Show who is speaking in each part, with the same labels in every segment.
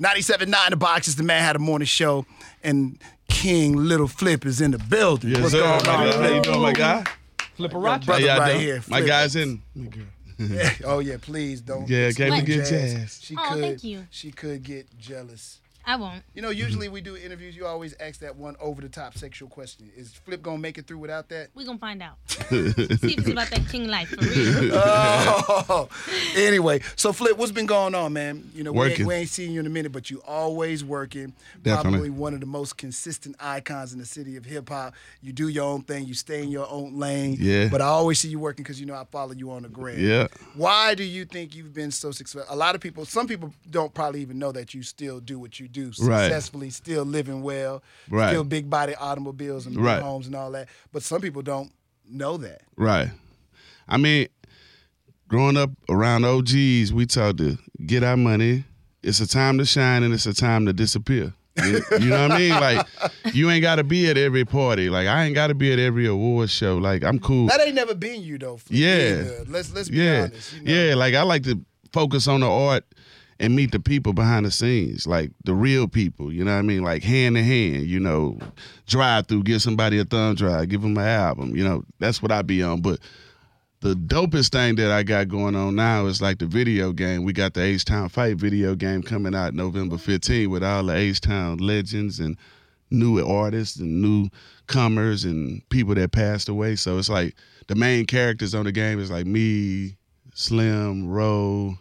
Speaker 1: 97.9 The Box is the Madd Hatta Morning Show, and King Little Flip is in the building.
Speaker 2: Yes,
Speaker 1: What's
Speaker 2: sir.
Speaker 1: going
Speaker 2: My
Speaker 1: on,
Speaker 2: guy. How you
Speaker 1: Flip?
Speaker 2: doing, my guy?
Speaker 3: Flipper Roger.
Speaker 1: brother
Speaker 2: How y'all
Speaker 1: right
Speaker 2: doing?
Speaker 1: here,
Speaker 2: My guy's in.
Speaker 1: Yeah. Oh yeah, please don't.
Speaker 2: Yeah, can't
Speaker 1: explain
Speaker 2: forget Jazz.
Speaker 1: She
Speaker 4: Oh,
Speaker 1: could.
Speaker 4: thank you.
Speaker 1: She could get jealous.
Speaker 4: I won't.
Speaker 1: You know, usually we do interviews. You always ask that one over the top sexual question. Is Flip gonna make it through without that?
Speaker 4: We gonna find out. See if it's about that king life for real.
Speaker 1: Oh, anyway, so Flip, what's been going on, man? You know, we ain't,
Speaker 2: Working.
Speaker 1: we ain't seen you in a minute, but you always working.
Speaker 2: Definitely.
Speaker 1: Probably one of the most consistent icons in the city of hip hop. You do your own thing. You stay in your own lane.
Speaker 2: Yeah.
Speaker 1: But I always see you working because you know I follow you on the gram.
Speaker 2: Yeah.
Speaker 1: Why do you think you've been so successful? A lot of people, some people don't probably even know that you still do what you do
Speaker 2: Right.
Speaker 1: successfully, still living well,
Speaker 2: Right.
Speaker 1: still big body automobiles and
Speaker 2: Right.
Speaker 1: homes and all that. But some people don't know that.
Speaker 2: Right. I mean, growing up around OGs, we taught to get our money. It's a time to shine and it's a time to disappear. You, you know what I mean? Like, you ain't got to be at every party. Like, I ain't got to be at every award show. Like, I'm cool.
Speaker 1: That ain't never been you though.
Speaker 2: Yeah.
Speaker 1: Let's let's be
Speaker 2: yeah,
Speaker 1: honest. You know?
Speaker 2: yeah. Like, I like to focus on the art and meet the people behind the scenes, like the real people. You know what I mean? Like hand in hand. You know, drive through, give somebody a thumb drive, give them an album. You know, that's what I be on. But the dopest thing that I got going on now is like the video game. We got the H Town Fight video game coming out November 15 with all the H Town legends and new artists and newcomers and people that passed away. So it's like the main characters on the game is like me, Slim, Ro,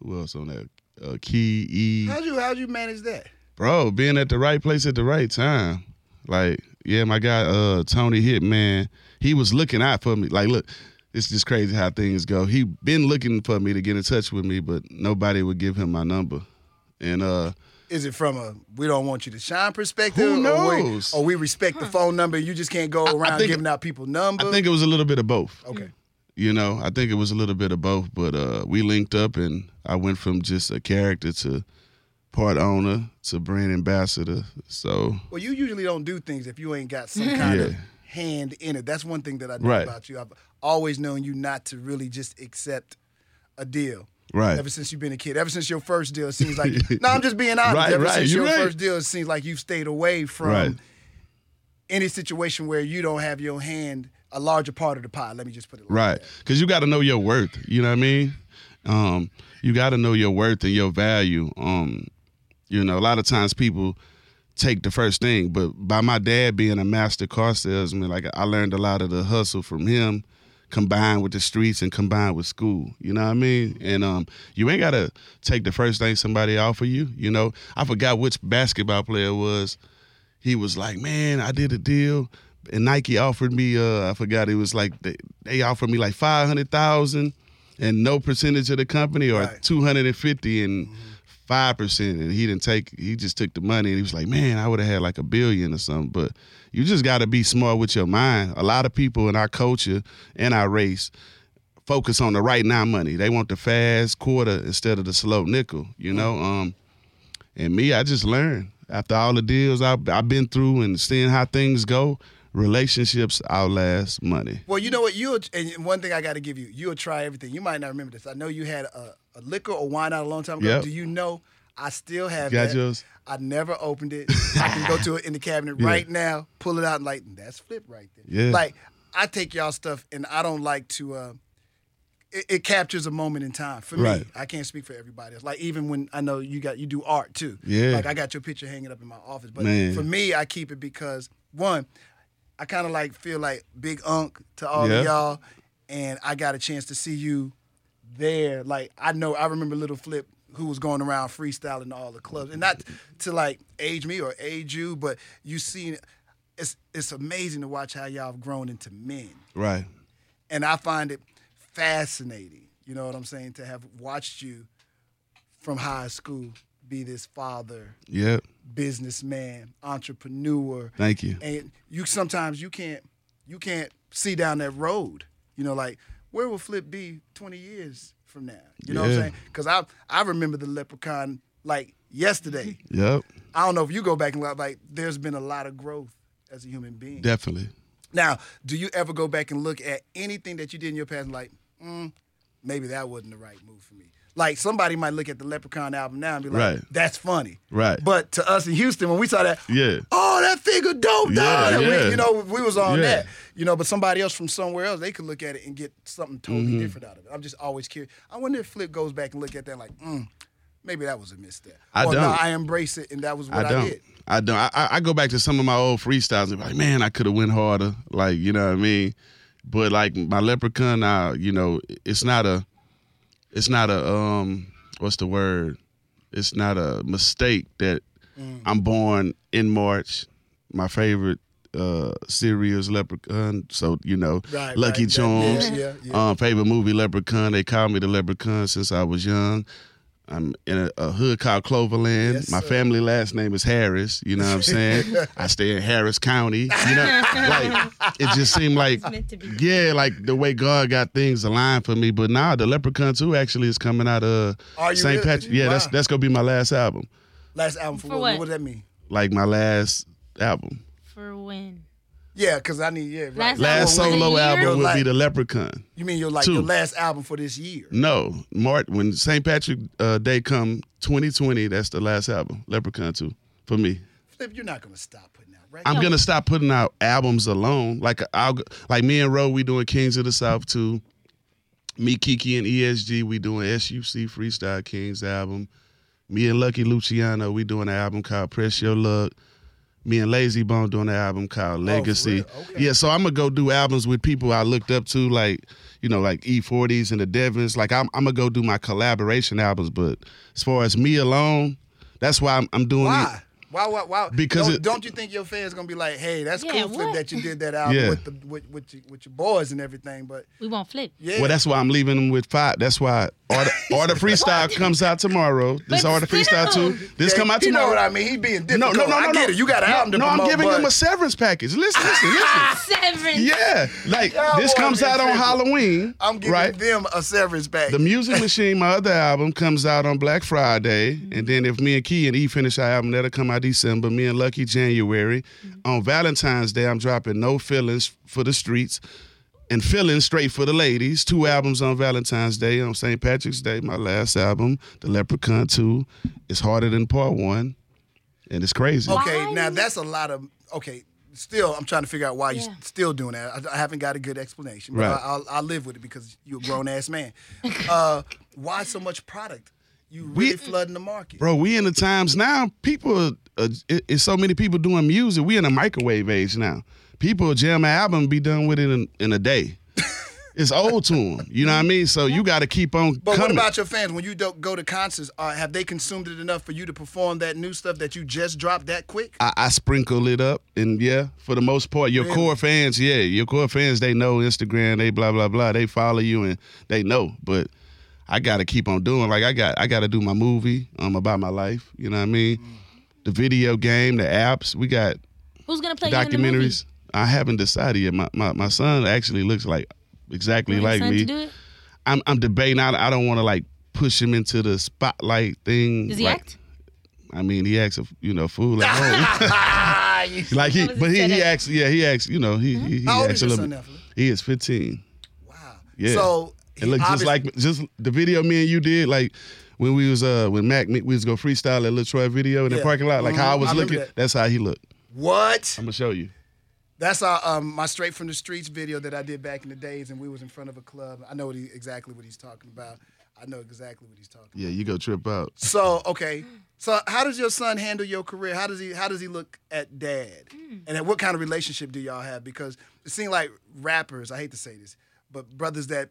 Speaker 2: who else on there? Uh, Key, E.
Speaker 1: How'd you how'd you manage that?
Speaker 2: Bro, being at the right place at the right time. Like, yeah, my guy uh Tony Hitman, he was looking out for me. Like, look, it's just crazy how things go. He been looking for me to get in touch with me, but nobody would give him my number. And uh
Speaker 1: Is it from a we don't want you to shine perspective?
Speaker 2: Who
Speaker 1: Or we, or we respect the phone number. You just can't go around
Speaker 2: think-
Speaker 1: giving out people numbers.
Speaker 2: I think it was a little bit of both.
Speaker 1: okay.
Speaker 2: You know, I think it was a little bit of both, but uh, we linked up and I went from just a character to part owner to brand ambassador. So,
Speaker 1: Well, you usually don't do things if you ain't got some kind of hand in it. That's one thing that I know
Speaker 2: Right.
Speaker 1: about you. I've always known you not to really just accept a deal.
Speaker 2: right.
Speaker 1: Ever since you've been a kid, ever since your first deal, it seems like no, I'm just being honest.
Speaker 2: Right,
Speaker 1: ever
Speaker 2: right,
Speaker 1: since
Speaker 2: you're
Speaker 1: your
Speaker 2: right.
Speaker 1: first deal, it seems like you've stayed away from any situation where you don't have your hand a larger part of the pie. Let me just put it like
Speaker 2: Right. Because you got to know your worth. You know what I mean? Um, you got to know your worth and your value. Um, you know, a lot of times people take the first thing, but by my dad being a master car salesman, like I learned a lot of the hustle from him combined with the streets and combined with school. You know what I mean? And um, you ain't gotta take the first thing somebody offer you. You know, I forgot which basketball player it was. He was like, "Man, I did a deal, and Nike offered me. Uh, I forgot it was like they, they offered me like five hundred thousand, and no percentage of the company, or
Speaker 1: Right.
Speaker 2: two hundred and fifty and five percent, and he didn't take. He just took the money, and he was like, "Man, I would have had like a billion or something." But you just got to be smart with your mind. A lot of people in our culture and our race focus on the right now money. They want the fast quarter instead of the slow nickel. You know, um, and me, I just learned after all the deals I've, I've been through and seeing how things go. Relationships outlast money.
Speaker 1: Well, you know what? You and one thing I got to give you, you'll try everything. You might not remember this. I know you had a, a liquor or wine out a long time ago.
Speaker 2: Yep.
Speaker 1: Do you know? I still have it?
Speaker 2: Got
Speaker 1: that.
Speaker 2: yours?
Speaker 1: I never opened it. I can go to it in the cabinet
Speaker 2: Yeah.
Speaker 1: right now, pull it out, and like that's flip right there.
Speaker 2: Yeah.
Speaker 1: Like I take y'all stuff, and I don't like to. Uh, it, it captures a moment in time for
Speaker 2: Right.
Speaker 1: me. I can't speak for everybody else. Like even when I know you got you do art too.
Speaker 2: Yeah.
Speaker 1: Like I got your picture hanging up in my office, but
Speaker 2: Man.
Speaker 1: for me, I keep it because one, I kind of like feel like big unk to all
Speaker 2: Yeah.
Speaker 1: of y'all, and I got a chance to see you there. Like I know, I remember Little Flip who was going around freestyling all the clubs, and not to like age me or age you, but you seen. It's it's amazing to watch how y'all have grown into men,
Speaker 2: Right.
Speaker 1: and I find it fascinating. You know what I'm saying? To have watched you from high school be this father,
Speaker 2: Yep.
Speaker 1: businessman, entrepreneur,
Speaker 2: Thank you.
Speaker 1: and you sometimes you can't you can't see down that road. You know, like where will Flip be 20 years from now? You know what I'm saying? Because I I remember the Leprechaun like yesterday.
Speaker 2: Yep.
Speaker 1: I don't know if you go back and look, like there's been a lot of growth as a human being.
Speaker 2: Definitely.
Speaker 1: Now, do you ever go back and look at anything that you did in your past and like, mm, maybe that wasn't the right move for me? Like somebody might look at the Leprechaun album now and be like,
Speaker 2: Right.
Speaker 1: "That's funny."
Speaker 2: Right.
Speaker 1: But to us in Houston, when we saw that,
Speaker 2: Yeah.
Speaker 1: oh, that figure dope,
Speaker 2: Yeah,
Speaker 1: dog. We-
Speaker 2: yeah.
Speaker 1: you know, we was on
Speaker 2: Yeah.
Speaker 1: that. You know, but somebody else from somewhere else, they could look at it and get something totally
Speaker 2: Mm-hmm.
Speaker 1: different out of it. I'm just always curious. I wonder if Flip goes back and look at that like, mm, maybe that was a misstep.
Speaker 2: I
Speaker 1: or
Speaker 2: don't.
Speaker 1: I embrace it and that was what
Speaker 2: I
Speaker 1: I,
Speaker 2: don't.
Speaker 1: did.
Speaker 2: I don't. I, I I go back to some of my old freestyles and be like, man, I could have went harder. Like, you know what I mean? But like my leprechaun now, you know, it's not a it's not a um what's the word? It's not a mistake that
Speaker 1: Mm.
Speaker 2: I'm born in March. My favorite uh is leprechaun. So, you know,
Speaker 1: Right,
Speaker 2: Lucky
Speaker 1: right.
Speaker 2: Charms.
Speaker 1: yeah, yeah, yeah.
Speaker 2: Um, favorite movie Leprechaun. They call me the Leprechaun since I was young. I'm in a, a hood called Cloverland.
Speaker 1: Yes,
Speaker 2: My family last name is Harris. You know what I'm saying? I stay in Harris County. You know, like it just seemed like
Speaker 4: meant to be.
Speaker 2: yeah, like the way God got things aligned for me. But now the Leprechaun 2 actually is coming out of St.
Speaker 1: really?
Speaker 2: Patrick. Yeah, that's
Speaker 1: Wow.
Speaker 2: that's gonna be my last album.
Speaker 1: Last album for,
Speaker 4: For
Speaker 1: what?
Speaker 4: what?
Speaker 1: What does that mean?
Speaker 2: Like my last album.
Speaker 4: For when?
Speaker 1: Yeah, because I need yeah. Right.
Speaker 4: Last
Speaker 2: Last
Speaker 4: album for the
Speaker 2: solo album would
Speaker 1: Like-
Speaker 2: be the Leprechaun.
Speaker 1: You mean your like
Speaker 2: Two.
Speaker 1: your last album for this year?
Speaker 2: No, Mart when St. Patrick uh, Day come 2020, that's the last album, Leprechaun 2 for me.
Speaker 1: Flip, you're not gonna stop putting out right.
Speaker 2: I'm gonna stop putting out albums alone. Like I'll like me and Ro, we doing Kings of the South too. Me, Keke, and ESG, we doing SUC Freestyle Kings album. Me and Lucky Luciano, we doing an album called Press Your Luck. Me and Layzie Bone doing an album called oh, Legacy.
Speaker 1: real? Okay.
Speaker 2: Yeah, so I'm gonna go do albums with people I looked up to, like you know, like E40s and the Devons. Like I'm, I'm gonna go do my collaboration albums. But as far as me alone, that's why I'm, I'm doing it.
Speaker 1: Why? Why? Why? Why?
Speaker 2: Because
Speaker 1: don't,
Speaker 2: it-
Speaker 1: don't you think your fans gonna be like, "Hey, that's
Speaker 4: Yeah,
Speaker 1: cool, Flip,
Speaker 4: what?
Speaker 1: that you did that album
Speaker 2: Yeah.
Speaker 1: with the with with your, with your boys and everything." But
Speaker 4: We won't flip.
Speaker 1: yeah,
Speaker 2: Well, that's why I'm leaving them with five. That's why Order, Order Freestyle comes out tomorrow. This
Speaker 4: But
Speaker 2: Order Freestyle too. This
Speaker 1: Yeah,
Speaker 2: come out tomorrow.
Speaker 1: you know what I mean? He being
Speaker 2: No,
Speaker 1: difficult.
Speaker 2: no, no, no,
Speaker 1: I
Speaker 2: no.
Speaker 1: get it. You got an album to
Speaker 2: No,
Speaker 1: promote,
Speaker 2: I'm giving
Speaker 1: but
Speaker 2: them a severance package. Listen, listen, listen.
Speaker 4: Severance.
Speaker 2: Yeah, like
Speaker 1: Y'all
Speaker 2: this comes out on. Halloween.
Speaker 1: I'm giving
Speaker 2: right.
Speaker 1: them a severance pack.
Speaker 2: The Music Machine, my other album, comes out on Black Friday,
Speaker 1: Mm-hmm.
Speaker 2: and then if me and Key and E finish our album, that'll come out December. Me and Lucky January.
Speaker 1: Mm-hmm.
Speaker 2: On Valentine's Day, I'm dropping No Feelings for the Streets and Feelings Straight for the Ladies. Two albums on Valentine's Day. On St. Patrick's Day, my last album, The Leprechaun 2. It's harder than part one, and it's crazy.
Speaker 1: okay,
Speaker 4: Why?
Speaker 1: now that's a lot of okay. Still, I'm trying to figure out why
Speaker 4: Yeah.
Speaker 1: you're still doing that. I, I haven't got a good explanation, but
Speaker 2: Right.
Speaker 1: I, I'll, I'll live with it because you're a grown ass man. Uh, why so much product? You really flooding the market.
Speaker 2: Bro, we in the times now. People, uh, it, it's so many people doing music. We in a microwave age now. People jam an album, be done with it in, in a day. it's old to them. You know what I mean? So you got to keep on
Speaker 1: But
Speaker 2: coming.
Speaker 1: what about your fans? When you don't go to concerts, uh, have they consumed it enough for you to perform that new stuff that you just dropped that quick?
Speaker 2: I, I sprinkle it up, and yeah, for the most part, your
Speaker 1: Really?
Speaker 2: core fans, yeah, your core fans, they know Instagram, they blah blah blah, they follow you and they know. But I got to keep on doing. Like I got, I got to do my movie um about my life. You know what I mean?
Speaker 1: Mm.
Speaker 2: The video game, the apps, we got
Speaker 4: Who's gonna play you in the movie?
Speaker 2: documentaries. I haven't decided yet. My, my my son actually looks like exactly
Speaker 4: You
Speaker 2: like
Speaker 4: your son
Speaker 2: me.
Speaker 4: To do it?
Speaker 2: I'm I'm debating. I, I don't want to like push him into the spotlight thing.
Speaker 4: Does he
Speaker 2: like,
Speaker 4: act?
Speaker 2: I mean, he acts a you know fool at home. Like he, but he, he acts. Yeah, he acts. You know, he he, he acts
Speaker 1: is
Speaker 2: a little. bit- He is 15.
Speaker 1: wow.
Speaker 2: Yeah.
Speaker 1: So
Speaker 2: It looks just like just the video me and you did. Like when we was uh when Mac we was go freestyle at Latroy video in the parking lot. Like how I
Speaker 1: Mhm.
Speaker 2: was
Speaker 1: I
Speaker 2: looking.
Speaker 1: that.
Speaker 2: That's how he looked.
Speaker 1: what?
Speaker 2: I'm gonna show you.
Speaker 1: That's our um, my straight from the streets video that I did back in the days, and we was in front of a club. I know what he, exactly what he's talking about. I know exactly what he's talking.
Speaker 2: Yeah, you go trip out.
Speaker 1: So okay, so how does your son handle your career? How does he how does he look at dad? And then what kind of relationship do y'all have? Because it seems like rappers. I hate to say this, but brothers that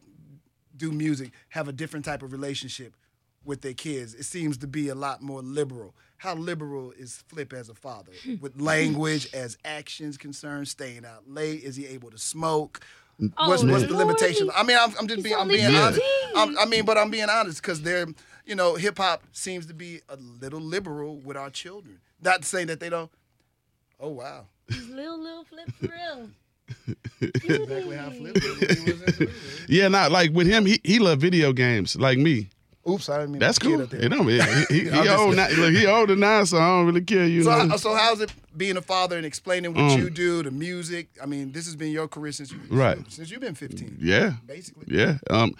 Speaker 1: do music have a different type of relationship with their kids. It seems to be a lot more liberal. How liberal is Flip as a father hmm. with language, as actions concerned? Staying out late? Is he able to smoke? Oh, what's,
Speaker 4: Oh,
Speaker 1: what's the
Speaker 4: Lordy.
Speaker 1: limitation? I mean, I'm, I'm just
Speaker 4: He's
Speaker 1: being, I'm
Speaker 4: only
Speaker 1: being honest. I'm, I mean, but I'm being honest because they're, you know, hip hop seems to be a little liberal with our children. Not saying that they don't. Oh wow,
Speaker 4: Little little flip for real.
Speaker 1: exactly how Flip was when he was in-
Speaker 2: Yeah, not like with him. He he love video games like me.
Speaker 1: Oops, I didn't mean
Speaker 2: That's cool.
Speaker 1: up there.
Speaker 2: It don't, he he, he old now. Look, he older now, so I don't really care. You
Speaker 1: So,
Speaker 2: know.
Speaker 1: how- so how's it being a father and explaining what
Speaker 2: Um,
Speaker 1: you do, the music? I mean, this has been your career since you
Speaker 2: Right.
Speaker 1: since you've been 15.
Speaker 2: yeah,
Speaker 1: basically.
Speaker 2: yeah. Um,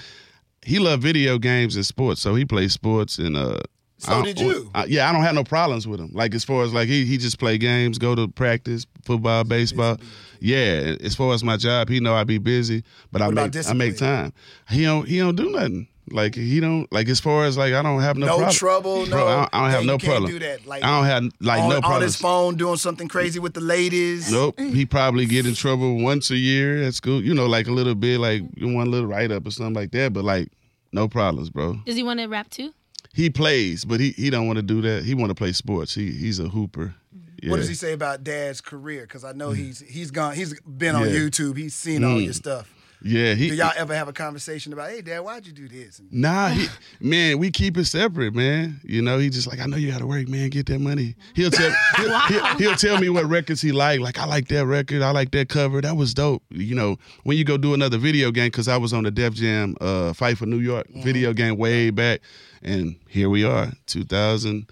Speaker 2: he loved video games and sports, so he plays sports and uh.
Speaker 1: So did you.
Speaker 2: I- yeah, I don't have no problems with him. Like as far as like he he just play games, go to practice, football, baseball. Yeah, as far as my job, he know I be busy, but I
Speaker 1: What about
Speaker 2: make I make time. He don't he don't do nothing. Like he don't like as far as like I don't have no
Speaker 1: No,
Speaker 2: problem.
Speaker 1: trouble, no.
Speaker 2: Bro, I don't, I don't
Speaker 1: Yeah,
Speaker 2: have
Speaker 1: you
Speaker 2: no
Speaker 1: can't
Speaker 2: problem.
Speaker 1: do that. Like,
Speaker 2: I don't have like
Speaker 1: on,
Speaker 2: no
Speaker 1: on
Speaker 2: problems.
Speaker 1: his phone doing something crazy with the ladies.
Speaker 2: Nope. He probably get in trouble once a year at school. You know, like a little bit, like one little write up or something like that. But like, no problems, bro.
Speaker 4: Does he want to rap too?
Speaker 2: He plays, but he, he don't want to do that. He want to play sports. He he's a hooper. Yeah.
Speaker 1: What does he say about Dad's career? Because I know he's he's gone. He's been on
Speaker 2: Yeah.
Speaker 1: YouTube. He's seen all
Speaker 2: Mm.
Speaker 1: your stuff.
Speaker 2: Yeah, he.
Speaker 1: Do y'all ever have a conversation about, hey, Dad, why'd you do this?
Speaker 2: Nah, he, man, we keep it separate, man. You know, he just like, I know you got to work, man. Get that money. He'll tell, he'll, he'll, he'll tell me what records he like. Like, I like that record. I like that cover. That was dope. You know, when you go do another video game, because I was on the Def Jam uh, Fight for New York video game way back, and here we are, 2000.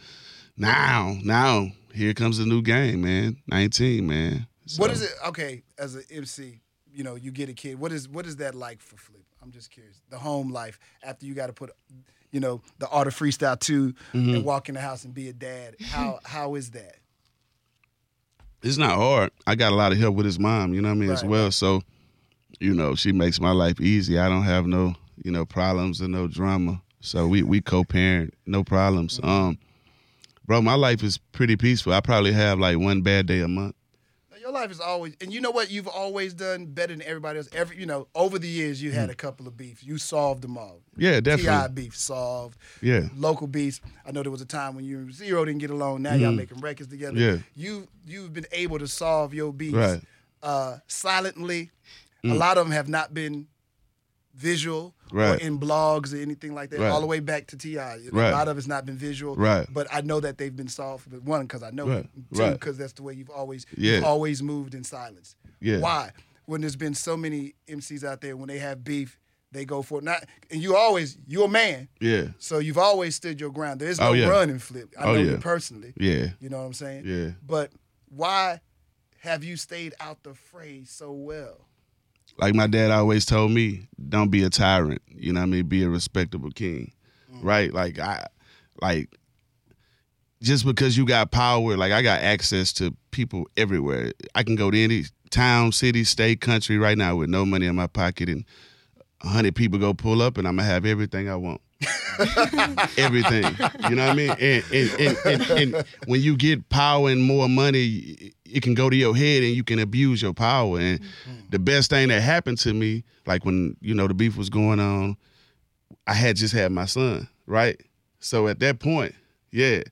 Speaker 2: Now, now, here comes the new game, man. 19, man.
Speaker 1: what
Speaker 2: So-
Speaker 1: is it? Okay, as an MC, you know, you get a kid. What is what is that like for Flip? I'm just curious. The home life after you got to put, you know, the art of freestyle 2
Speaker 2: Mm-hmm.
Speaker 1: and walk in the house and be a dad. How how is that?
Speaker 2: it's not hard. I got a lot of help with his mom, you know what I mean, as well. So, you know, she makes my life easy. I don't have no, you know, problems and no drama. So we we co-parent, no problems. Um, bro, my life is pretty peaceful. I probably have like one bad day a month.
Speaker 1: Your life is always, and you know what? You've always done better than everybody else. Every, you know, over the years, you had mm. a couple of beefs. You solved them all.
Speaker 2: Yeah, definitely. T.I.
Speaker 1: beef solved.
Speaker 2: Yeah.
Speaker 1: Local beefs. I know there was a time when you and Z-Ro didn't get along. Now y'all mm-hmm. making records together.
Speaker 2: Yeah.
Speaker 1: You you've been able to solve your beefs
Speaker 2: Right.
Speaker 1: uh, silently. A mm. lot of them have not been visual
Speaker 2: Right.
Speaker 1: or in blogs or anything like that.
Speaker 2: Right.
Speaker 1: All the way back to Ti.
Speaker 2: Right.
Speaker 1: A lot of it's not been visual.
Speaker 2: Right.
Speaker 1: But I know that they've been solved. But one, because I know
Speaker 2: Right.
Speaker 1: it. Two, because that's the way you've always
Speaker 2: Yeah.
Speaker 1: you've always moved in silence.
Speaker 2: Yeah.
Speaker 1: Why? When there's been so many MCs out there, when they have beef, they go for it. Not and you always you're a man.
Speaker 2: Yeah.
Speaker 1: So you've always stood your ground. There is no
Speaker 2: Oh, yeah.
Speaker 1: run and flip. I
Speaker 2: Oh,
Speaker 1: know
Speaker 2: yeah.
Speaker 1: you personally.
Speaker 2: Yeah.
Speaker 1: You know what I'm saying?
Speaker 2: Yeah.
Speaker 1: But why have you stayed out the fray so well?
Speaker 2: Like my dad always told me, don't be a tyrant. You know what I mean? Be a respectable king. Mm. Right? Like I like just because you got power, like I got access to people everywhere. I can go to any town, city, state, country right now with no money in my pocket and a hundred people go pull up and I'm gonna have everything I want. everything. You know what I mean? And, and, and, and, and when you get power and more money, it can go to your head and you can abuse your power. And mm-hmm. the best thing that happened to me, like when, you know, the beef was going on, I had just had my son, right? So at that point, yeah,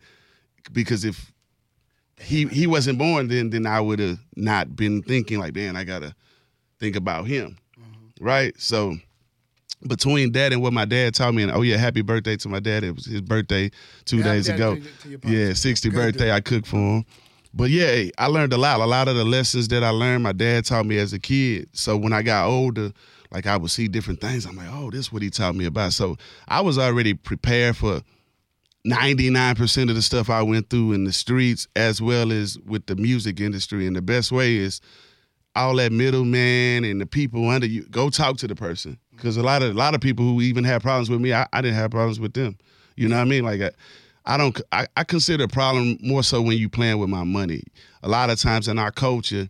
Speaker 2: because if he he wasn't born then, then I would have not been thinking like, man, I gotta think about him, mm-hmm. right? So between that and what my dad taught me, and oh yeah, happy birthday to my dad. It was his birthday two
Speaker 1: Happy
Speaker 2: days ago.
Speaker 1: to- to
Speaker 2: yeah, 60
Speaker 1: Good
Speaker 2: birthday. I cooked for him. But yeah, I learned a lot. A lot of the lessons that I learned, my dad taught me as a kid. So when I got older, like I would see different things. I'm like, oh, this is what he taught me about. So I was already prepared for 99% of the stuff I went through in the streets as well as with the music industry. And the best way is all that middleman and the people under you, go talk to the person. Because a lot of a lot of people who even had problems with me, I, I didn't have problems with them. You know what I mean? Like I, I don't I, I consider a problem more so when you playing with my money. A lot of times in our culture,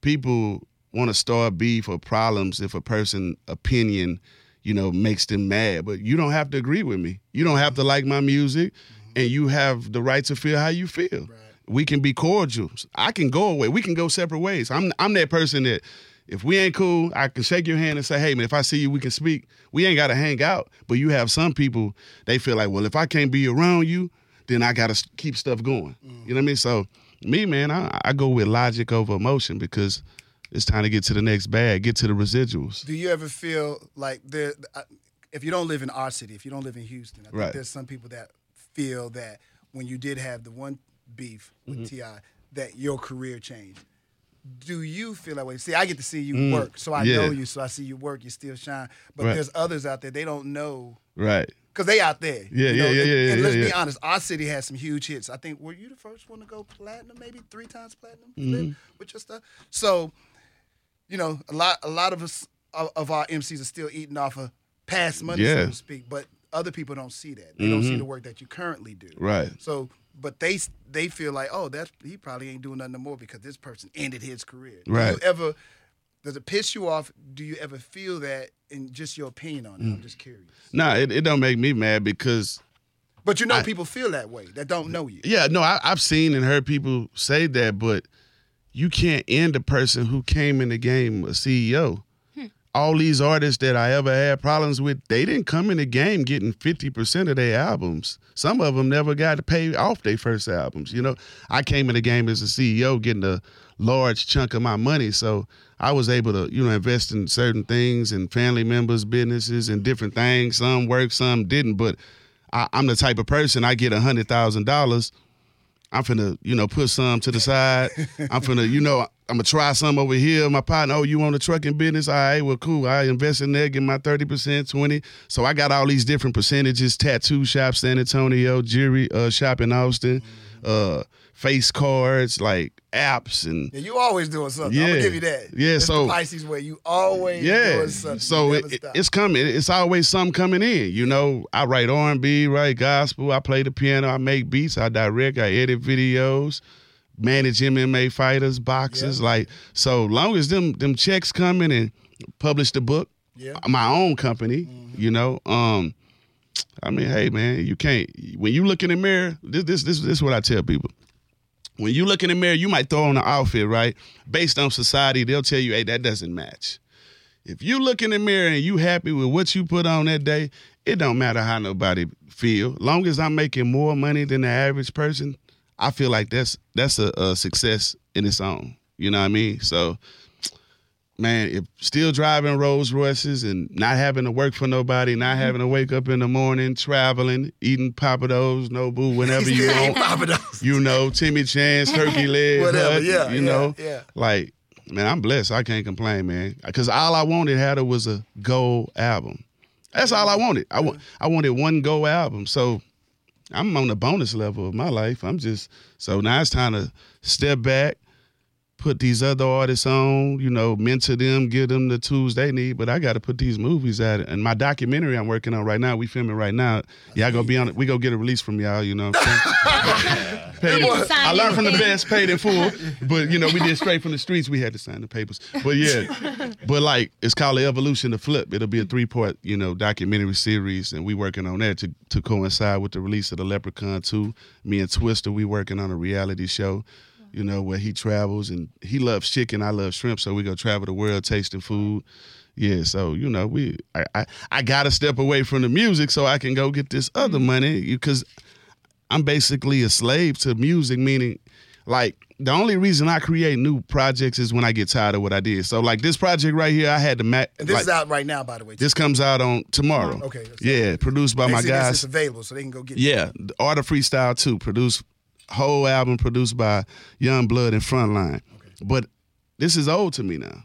Speaker 2: people want to start beef or problems if a person opinion, you know, makes them mad. But you don't have to agree with me. You don't have to like my music, and you have the right to feel how you feel. We can be cordial. I can go away. We can go separate ways. I'm I'm that person that if we ain't cool, I can shake your hand and say, hey man, if I see you, we can speak. We ain't gotta hang out. But you have some people, they feel like, well, if I can't be around you, then I gotta keep stuff going. Mm. You know what I mean? So me, man, I, I go with logic over emotion because it's time to get to the next bag, get to the residuals.
Speaker 1: Do you ever feel like there? Uh, if you don't live in our city, if you don't live in Houston, I think
Speaker 2: Right.
Speaker 1: there's some people that feel that when you did have the one beef with
Speaker 2: Mm-hmm.
Speaker 1: T.I., that your career changed. Do you feel that way? See, I get to see you work, so I
Speaker 2: Mm. yeah.
Speaker 1: know you, so I see you work. You still shine, but
Speaker 2: Right.
Speaker 1: there's others out there they don't know
Speaker 2: Right.
Speaker 1: because they out there.
Speaker 2: Yeah,
Speaker 1: you know,
Speaker 2: yeah, yeah,
Speaker 1: and,
Speaker 2: yeah,
Speaker 1: And
Speaker 2: yeah,
Speaker 1: let's be honest, our city has some huge hits. I think were you the first one to go platinum, maybe three times platinum
Speaker 2: Mm-hmm.
Speaker 1: With your stuff. So, you know, a lot, a lot of us of, our MCs are still eating off of past money, so to speak. But other people don't see that. They don't see
Speaker 2: Mhm.
Speaker 1: the work that you currently do.
Speaker 2: Right.
Speaker 1: So, but they they feel like, oh, that's he probably ain't doing nothing no more because this person ended his career.
Speaker 2: Right.
Speaker 1: Do you ever does it piss you off? Do you ever feel that? In just your opinion on it,
Speaker 2: Mm.
Speaker 1: I'm just curious.
Speaker 2: Nah, it, it don't make me mad because
Speaker 1: But you know,
Speaker 2: I-
Speaker 1: people feel that way that don't know you.
Speaker 2: yeah, no, I, I've seen and heard people say that, but you can't end a person who came in the game a CEO. All these artists that I ever had problems with, they didn't come in the game getting 50% of their albums. Some of them never got to pay off their first albums. You know, I came in the game as a CEO getting a large chunk of my money. So I was able to, you know, invest in certain things and family members' businesses and different things. Some worked, some didn't. But I, I'm the type of person I get a hundred thousand dollars. I'm finna, you know, put some to the side. I'm finna, you know, I'm gonna try some over here. My partner, oh, you want a trucking business? All right, well, cool. I invest in there, get my 30%, 20. So I got all these different percentages, tattoo shop, San Antonio, jewelry uh, shop in Austin, uh, face cards, like apps and
Speaker 1: Yeah, you always doing something. I'm gonna give you that.
Speaker 2: Yeah,
Speaker 1: It's
Speaker 2: so-
Speaker 1: Pisces way you always
Speaker 2: yeah.
Speaker 1: doing something.
Speaker 2: So it, it- it's coming. It's always something coming in. You know, I write R and B, write gospel. I play the piano. I make beats. I direct. I edit videos. Manage MMA fighters, boxers.
Speaker 1: Yeah.
Speaker 2: Like so, long as them them checks coming and publish the book,
Speaker 1: yeah.
Speaker 2: my own company. You know, um, I mean, hey man, you can't when you look in the mirror. This this this, this is what I tell people. When you look in the mirror, you might throw on an outfit, right? Based on society, they'll tell you, hey, that doesn't match. If you look in the mirror and you happy with what you put on that day, it don't matter how nobody feel. Long as I'm making more money than the average person, I feel like that's that's a, a success in its own. You know what I mean? So, man, if still driving Rolls Royces and not having to work for nobody, not mm-hmm. having to wake up in the morning, traveling, eating Pappadeaux, Nobu, whenever you want,
Speaker 1: Pappadeaux.
Speaker 2: you know, Timmy Chan's turkey leg,
Speaker 1: Whatever,
Speaker 2: hut,
Speaker 1: yeah,
Speaker 2: you
Speaker 1: yeah,
Speaker 2: know,
Speaker 1: yeah.
Speaker 2: like man, I'm blessed. I can't complain, man, because all I wanted had it was a gold album. That's all I wanted. I want, I wanted one gold album. So I'm on the bonus level of my life. I'm just so now it's time to step back, put these other artists on, you know, mentor them, give them the tools they need. But I got to put these movies out. And my documentary I'm working on right now, we filming right now. Y'all gonna be on it. We gonna get a release from y'all. You know. What I'm saying? Paid- I learned from the best, paid in full. But you know, we did straight from the streets. We had to sign the papers. But yeah, but like it's called the evolution of flip. It'll be a three part, you know, documentary series, and we working on that to to coincide with the release of the Leprechaun Two. Me and Twister, we working on a reality show. You know where he travels and he loves chicken. I love shrimp, so we go travel the world tasting food. Yeah, so you know we I I, I got to step away from the music so I can go get this other mm-hmm. money because I'm basically a slave to music, meaning like the only reason I create new projects is when I get tired of what I did. So like this project right here, I had to match.
Speaker 1: And this
Speaker 2: like,
Speaker 1: is out right now, by the way.
Speaker 2: This comes out on tomorrow.
Speaker 1: Okay,
Speaker 2: Yeah, produced by my guys.
Speaker 1: It's available, so they can go get. it.
Speaker 2: Yeah, the Art of Freestyle too. Produced whole album produced by Young Blood and Frontline. But this is old to me now.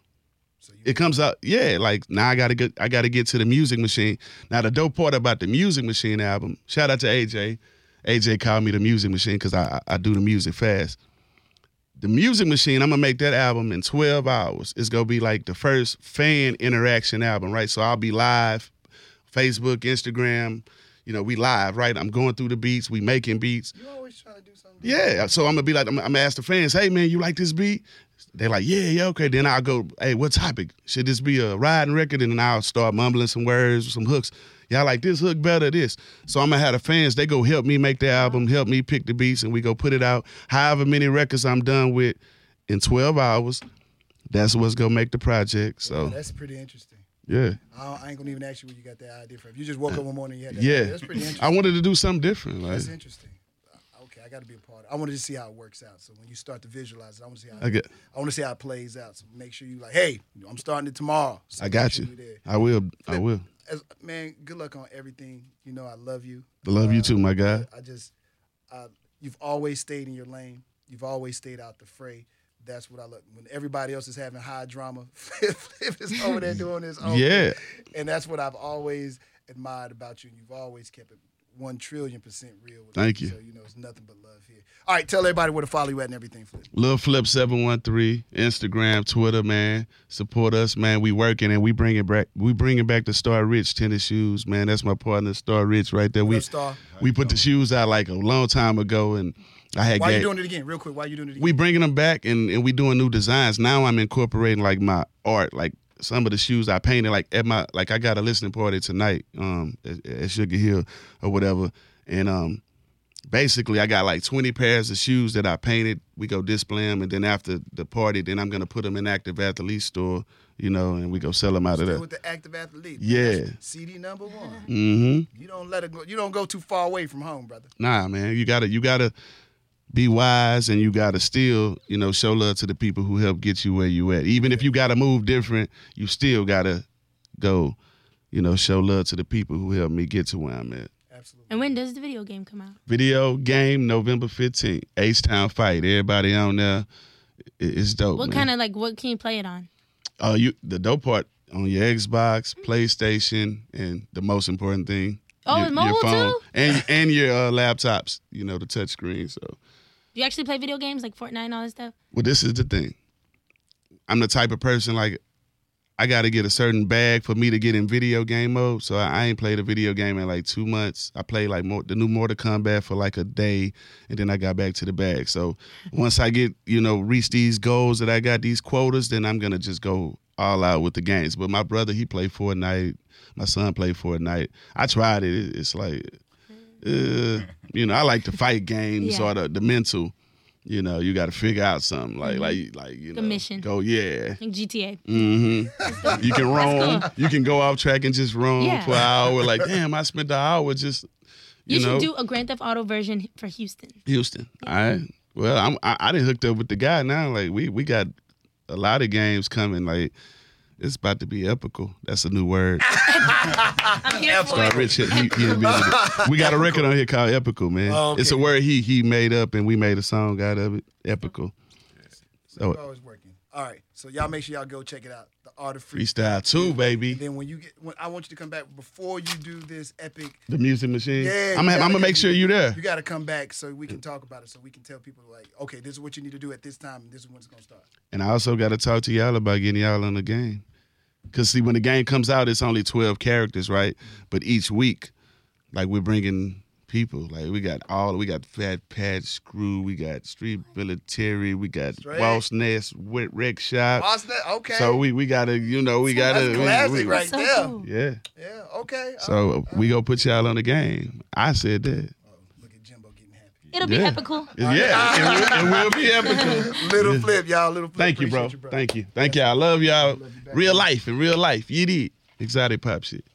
Speaker 1: So
Speaker 2: It comes out, yeah. Like now, I gotta get, I gotta get to the music machine. Now, the dope part about the music machine album. Shout out to AJ. AJ called me the music machine because I, I I do the music fast. The music machine, I'm gonna make that album in 12 hours. It's gonna be like the first fan interaction album, right? So I'll be live, Facebook, Instagram. You know, we live, right? I'm going through the beats, we making beats.
Speaker 1: you always trying to do something.
Speaker 2: Yeah. So I'm gonna be like, I'm, I'm gonna ask the fans, hey man, you like this beat? They're like, yeah, yeah, okay. Then I'll go, hey, what topic? Should this be a riding record? And then I'll start mumbling some words, some hooks. Y'all like this hook better, this. So I'm gonna have the fans, they go help me make the album, help me pick the beats, and we go put it out. However many records I'm done with in 12 hours, that's what's gonna make the project. So
Speaker 1: That's pretty interesting.
Speaker 2: Yeah.
Speaker 1: I, I ain't gonna even ask you where you got that idea from. You just woke up one morning, and you had that.
Speaker 2: Yeah.
Speaker 1: idea. that's pretty interesting.
Speaker 2: I wanted to do something different. Like
Speaker 1: That's interesting. Uh, Okay, I got to be a part. of it. I want to just see how it works out. So when you start to visualize it, I want to see how.
Speaker 2: I get
Speaker 1: I want to see how it plays out. So make sure you like, hey, I'm starting it tomorrow. So
Speaker 2: I got
Speaker 1: sure
Speaker 2: you. I will. I will.
Speaker 1: As, man, good luck on everything. You know, I love you.
Speaker 2: I love you
Speaker 1: Uh,
Speaker 2: too, my guy.
Speaker 1: I just, uh, you've always stayed in your lane. You've always stayed out the fray. That's what I look When everybody else is having high drama, Flip is over there doing his own.
Speaker 2: Yeah.
Speaker 1: thing. And that's what I've always admired about you. And you've always kept it one trillion percent real.
Speaker 2: Thank you.
Speaker 1: So you know it's nothing but love here. All right, tell everybody where to follow you at and everything. Flip.
Speaker 2: Lil Flip seven one three Instagram, Twitter, man. Support us, man. We working and we bringing back we bringing back the Star Rich tennis shoes, man. That's my partner, Star Rich, right there.
Speaker 1: What
Speaker 2: We
Speaker 1: up,
Speaker 2: we put the shoes out like a long time ago, and I had
Speaker 1: Why
Speaker 2: ga-
Speaker 1: you doing it again? Real quick, why you doing it again?
Speaker 2: we bringing them back and, and we doing new designs. Now I'm incorporating like my art, like some of the shoes I painted. Like at my like I got a listening party tonight, um, at, at Sugar Hill or whatever, and um, basically I got like 20 pairs of shoes that I painted. We go display them, and then after the party, then I'm gonna put them in Active Athlete store, you know, and we go sell them out of
Speaker 1: Still
Speaker 2: there.
Speaker 1: with the active athlete.
Speaker 2: Yeah.
Speaker 1: CD number one.
Speaker 2: Mm-hmm.
Speaker 1: You don't let it go. You don't go too far away from home, brother.
Speaker 2: Nah, man, you gotta you gotta be wise and you gotta still, you know, show love to the people who help get you where you at. Even if you gotta move different, you still gotta go, you know, show love to the people who helped me get to where I'm at.
Speaker 1: Absolutely.
Speaker 4: And when does the video game come out?
Speaker 2: Video game November 15th, H Town Fight. Everybody on there. It's dope.
Speaker 4: What kind of like what can you play it on?
Speaker 2: Oh, you the dope part on your Xbox, PlayStation, and the most important thing.
Speaker 4: Oh,
Speaker 2: your,
Speaker 4: it's mobile too?
Speaker 2: and and your uh, laptops. You know the touch screen. So
Speaker 4: Do you actually play video games like Fortnite and all that stuff?
Speaker 2: Well, this is the thing. I'm the type of person like I got to get a certain bag for me to get in video game mode. So I, I ain't played a video game in like two months. I played like more, the new Mortal Kombat for like a day, and then I got back to the bag. So once I get you know reach these goals that I got these quotas, then I'm gonna just go all out with the games. But my brother he played Fortnite. My son played Fortnite. I tried it. It- It's like, uh, you know, I like the fight games
Speaker 4: Yeah.
Speaker 2: or the, the mental. You know, you got to figure out something like like like you
Speaker 4: The
Speaker 2: know,
Speaker 4: mission.
Speaker 2: Go yeah.
Speaker 4: Like GTA.
Speaker 2: hmm You can roam.
Speaker 4: cool.
Speaker 2: You can go off track and just roam
Speaker 4: Yeah.
Speaker 2: for an hour. Like, damn, I spent the hour just, you,
Speaker 4: You,
Speaker 2: know,
Speaker 4: should do a Grand Theft Auto version for Houston.
Speaker 2: Houston. All right. Well, I'm I, I didn't hooked up with the guy now. Like we we got a lot of games coming. Like it's about to be epical. That's a new word.
Speaker 4: I'm here for
Speaker 2: Star
Speaker 4: it.
Speaker 2: Rich, he, he invented it. We got a record on here called Epical, man.
Speaker 1: Oh, okay.
Speaker 2: It's a word he he made up, and we made a song out of it. Epical. So
Speaker 1: It's always working. All right. So y'all make sure y'all go check it out. The Art of
Speaker 2: freestyle too, baby.
Speaker 1: And then when you get, when I want you to come back before you do this epic.
Speaker 2: The music machine.
Speaker 1: Yeah,
Speaker 2: I'm, I'm gonna make sure you're there.
Speaker 1: You got to come back so we can talk about it. So we can tell people like, okay, this is what you need to do at this time, and this is when it's gonna start.
Speaker 2: And I also got to talk to y'all about getting y'all on the game. Cause see, when the game comes out, it's only twelve characters, right? But each week, like we're bringing people. Like we got all, we got Fat Pat Screw, we got Street Military, we got
Speaker 1: Straight.
Speaker 2: Boss Nest, Wet Rec Shop.
Speaker 1: Boss that? Okay.
Speaker 2: So we we gotta, you know, we gotta.
Speaker 1: That's
Speaker 2: we-
Speaker 1: classic
Speaker 2: we-
Speaker 1: right
Speaker 4: So
Speaker 1: there.
Speaker 4: cool.
Speaker 2: Yeah.
Speaker 1: Yeah. Okay.
Speaker 2: So we go put y'all on the game. I said that.
Speaker 1: Oh, look at Jimbo getting happy.
Speaker 4: It'll be epical.
Speaker 2: Yeah, it, will, it will be epical.
Speaker 1: Little flip, y'all. Little flip.
Speaker 2: Thank you, bro.
Speaker 1: Appreciate
Speaker 2: Thank you. Thank you. I love y'all. Real life in real life. You did. Exotic pop shit.